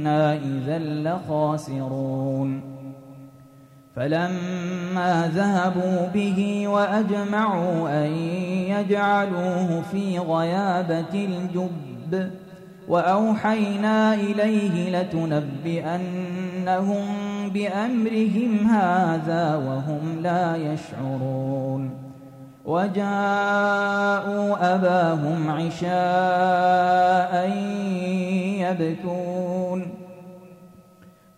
إنا إذا لخاسرون فلما ذهبوا به وأجمعوا أن يجعلوه في غيابة الجب وأوحينا إليه لتنبئنهم بأمرهم هذا وهم لا يشعرون وجاءوا أباهم عشاء يبكون.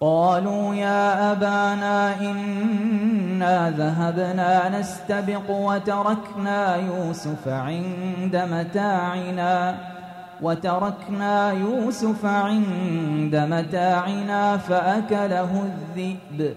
قالوا يا أبانا إنا ذهبنا نستبق وتركنا يوسف عند متاعنا. وتركنا يوسف عند متاعنا فأكله الذئب.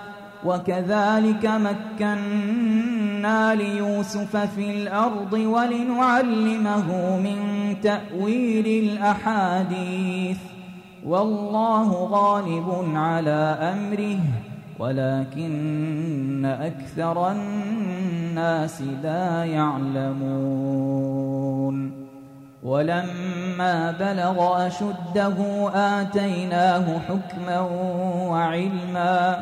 وكذلك مكنا ليوسف في الأرض ولنعلمه من تأويل الأحاديث. والله غالب على أمره ولكن أكثر الناس لا يعلمون. ولما بلغ أشده آتيناه حكما وعلما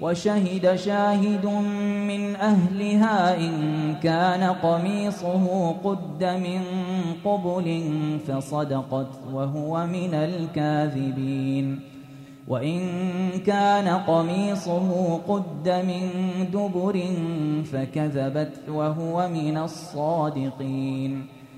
وشهد شاهد من أهلها إن كان قميصه قد من قبل فصدقت وهو من الكاذبين. وإن كان قميصه قد من دبر فكذبت وهو من الصادقين.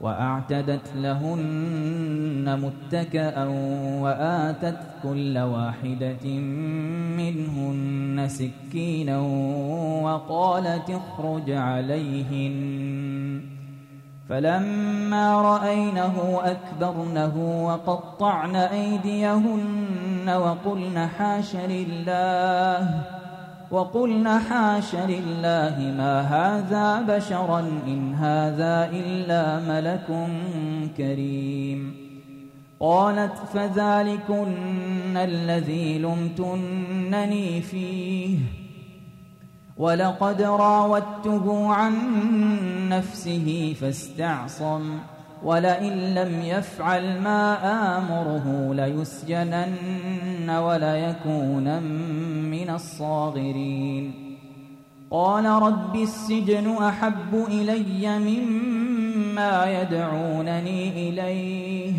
وأعتدت لهن متكأ وآتت كل واحدة منهن سكينا وقالت اخرج عليهن. فلما رأينه أكبرنه وقطعن أيديهن وقلن حاش لله. وقلنا حاش لله ما هذا بشرا إن هذا إلا ملك كريم. قالت فذلكن الذي لمتنني فيه. ولقد راودته عن نفسه فاستعصم. ولئن لم يفعل ما آمره ليسجنن وليكونن من الصاغرين. قال رب السجن أحب إلي مما يدعونني إليه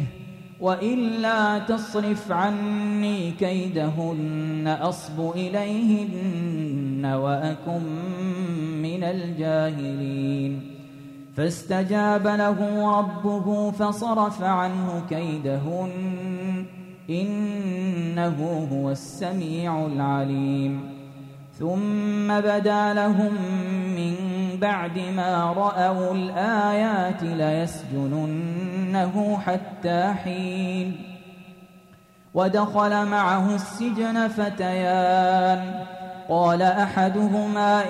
وإلا تصرف عني كيدهن أصب إليهن وأكن من الجاهلين. فاستجاب له ربه فصرف عنه كيدهن. إنه هو السميع العليم. ثم بدا لهم من بعد ما رأوا الآيات ليسجننه حتى حين. ودخل معه السجن فتيان. قال أحدهما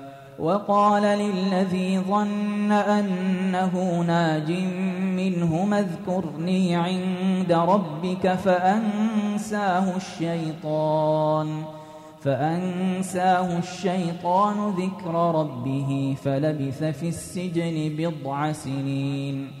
وقال للذي ظن أنه ناج منه اذكرني عند ربك فأنساه الشيطان فأنساه الشيطان ذكر ربه فلبث في السجن بضع سنين.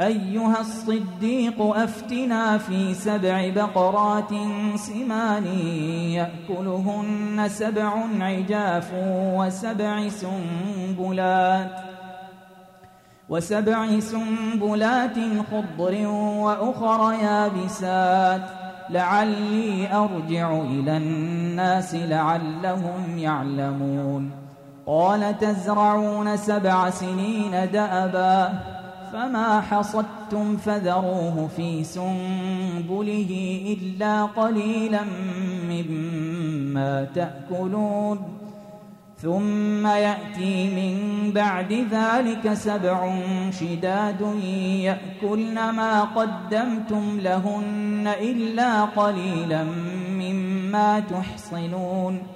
أيها الصديق أفتنا في سبع بقرات سمان يأكلهن سبع عجاف وسبع سنبلات وسبع سنبلات خضر وأخر يابسات. لعلي أرجع إلى الناس لعلهم يعلمون. قال تزرعون سبع سنين دأبا. فما حصدتم فذروه في سنبله إلا قليلا مما تأكلون. ثم يأتي من بعد ذلك سبع شداد يأكلن ما قدمتم لهن إلا قليلا مما تحصنون.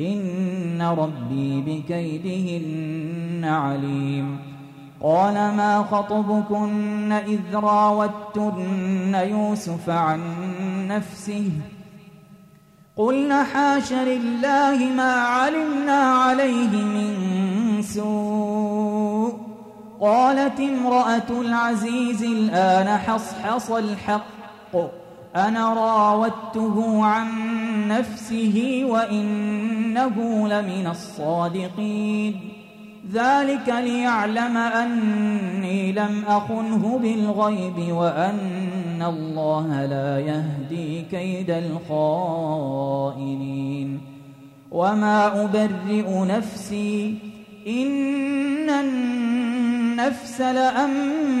إن ربي بكيدهن عليم. قال ما خطبكن إذ راوتن يوسف عن نفسه؟ قلنا حاش لله ما علمنا عليه من سوء. قالت امرأة العزيز الآن حصحص الحق. أنا راودته عن نفسه وإنه لمن الصادقين. ذلك ليعلم أني لم أخنه بالغيب وأن الله لا يهدي كيد الخائنين. وما أبرئ نفسي إن النفس لأمارة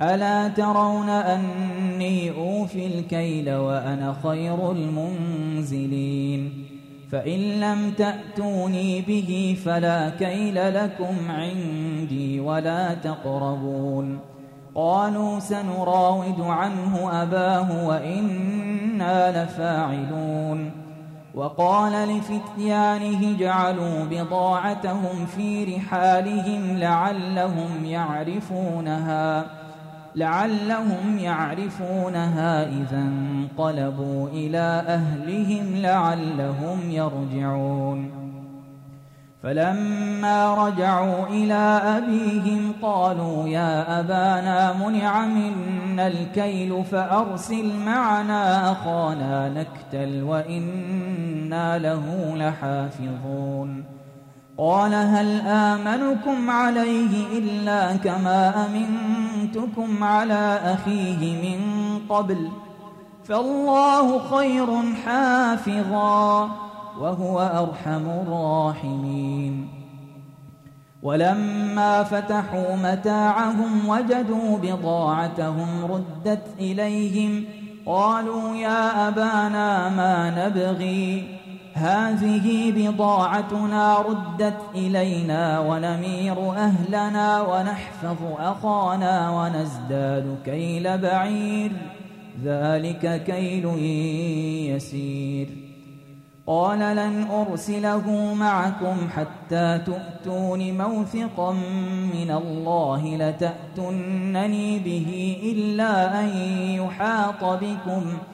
ألا ترون أني أوفي الكيل وأنا خير المنزلين فإن لم تأتوني به فلا كيل لكم عندي ولا تقربون قالوا سنراود عنه أباه وإنا لفاعلون وقال لفتيانه جعلوا بضاعتهم في رحالهم لعلهم يعرفونها لعلهم يعرفونها إذا انقلبوا إلى أهلهم لعلهم يرجعون. فلما رجعوا إلى أبيهم قالوا يا أبانا منع منا الكيل فأرسل معنا أخانا نكتل وإنا له لحافظون. قال هل آمنكم عليه إلا كما أمنتكم على أخيه من قبل فالله خير حافظا وهو أرحم الراحمين. ولما فتحوا متاعهم وجدوا بضاعتهم ردت إليهم قالوا يا أبانا ما نبغي هذه بضاعتنا ردت إلينا ونمير أهلنا ونحفظ أخانا ونزداد كيل بعير. ذلك كيل يسير. قال لن أرسله معكم حتى تؤتون موثقا من الله لتأتنني به إلا أن يحاط بكم ۖ.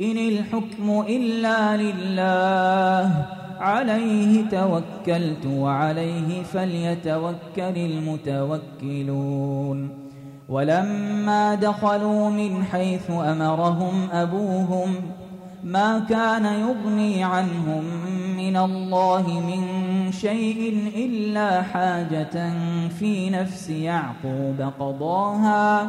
إن الحكم إلا لله. عليه توكلت وعليه فليتوكل المتوكلون. ولما دخلوا من حيث أمرهم أبوهم ما كان يغني عنهم من الله من شيء إلا حاجة في نفس يعقوب قضاها.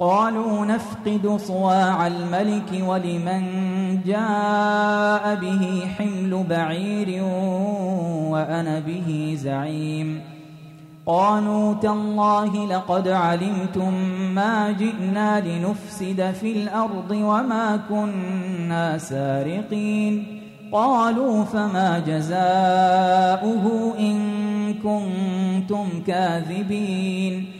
قالوا نفقد صواع الملك ولمن جاء به حمل بعير وأنا به زعيم. قالوا تالله لقد علمتم ما جئنا لنفسد في الأرض وما كنا سارقين. قالوا فما جزاؤه إن كنتم كاذبين.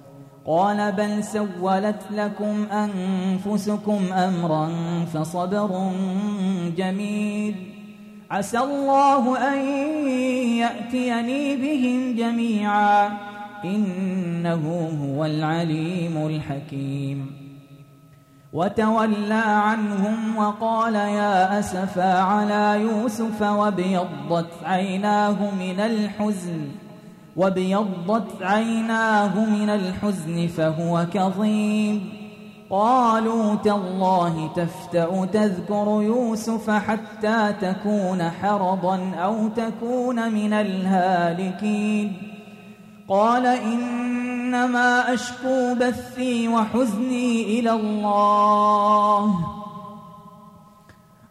قال بل سولت لكم أنفسكم أمرا فصبر جميل. عسى الله أن يأتيني بهم جميعا. إنه هو العليم الحكيم. وتولى عنهم وقال يا أسفا على يوسف وابيضت عيناه من الحزن. وابيضت عيناه من الحزن فهو كظيم قالوا تالله تفتأ تذكر يوسف حتى تكون حرضا أو تكون من الهالكين قال إنما أشكو بثي وحزني إلى الله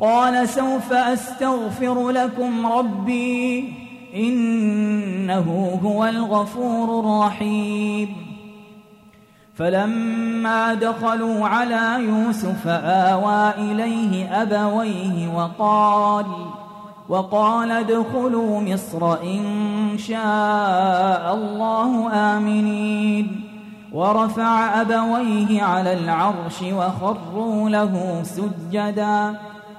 قال سوف أستغفر لكم ربي إنه هو الغفور الرحيم. فلما دخلوا على يوسف آوى إليه أبويه وقال وقال ادخلوا مصر إن شاء الله آمنين. ورفع أبويه على العرش وخروا له سجداً.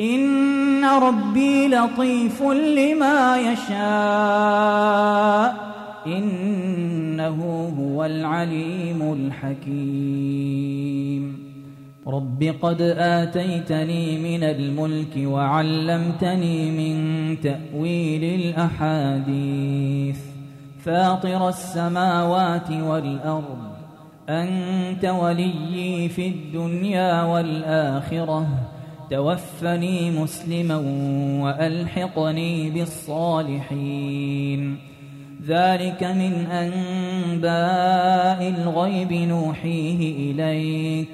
إن ربي لطيف لما يشاء إنه هو العليم الحكيم رب قد آتيتني من الملك وعلمتني من تأويل الأحاديث فاطر السماوات والأرض أنت وليي في الدنيا والآخرة توفني مسلما وألحقني بالصالحين. ذلك من أنباء الغيب نوحيه إليك.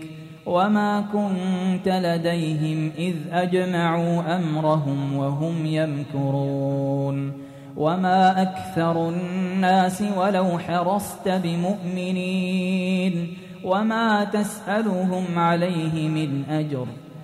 وما كنت لديهم إذ أجمعوا أمرهم وهم يمكرون. وما أكثر الناس ولو حرصت بمؤمنين. وما تسألهم عليه من أجر.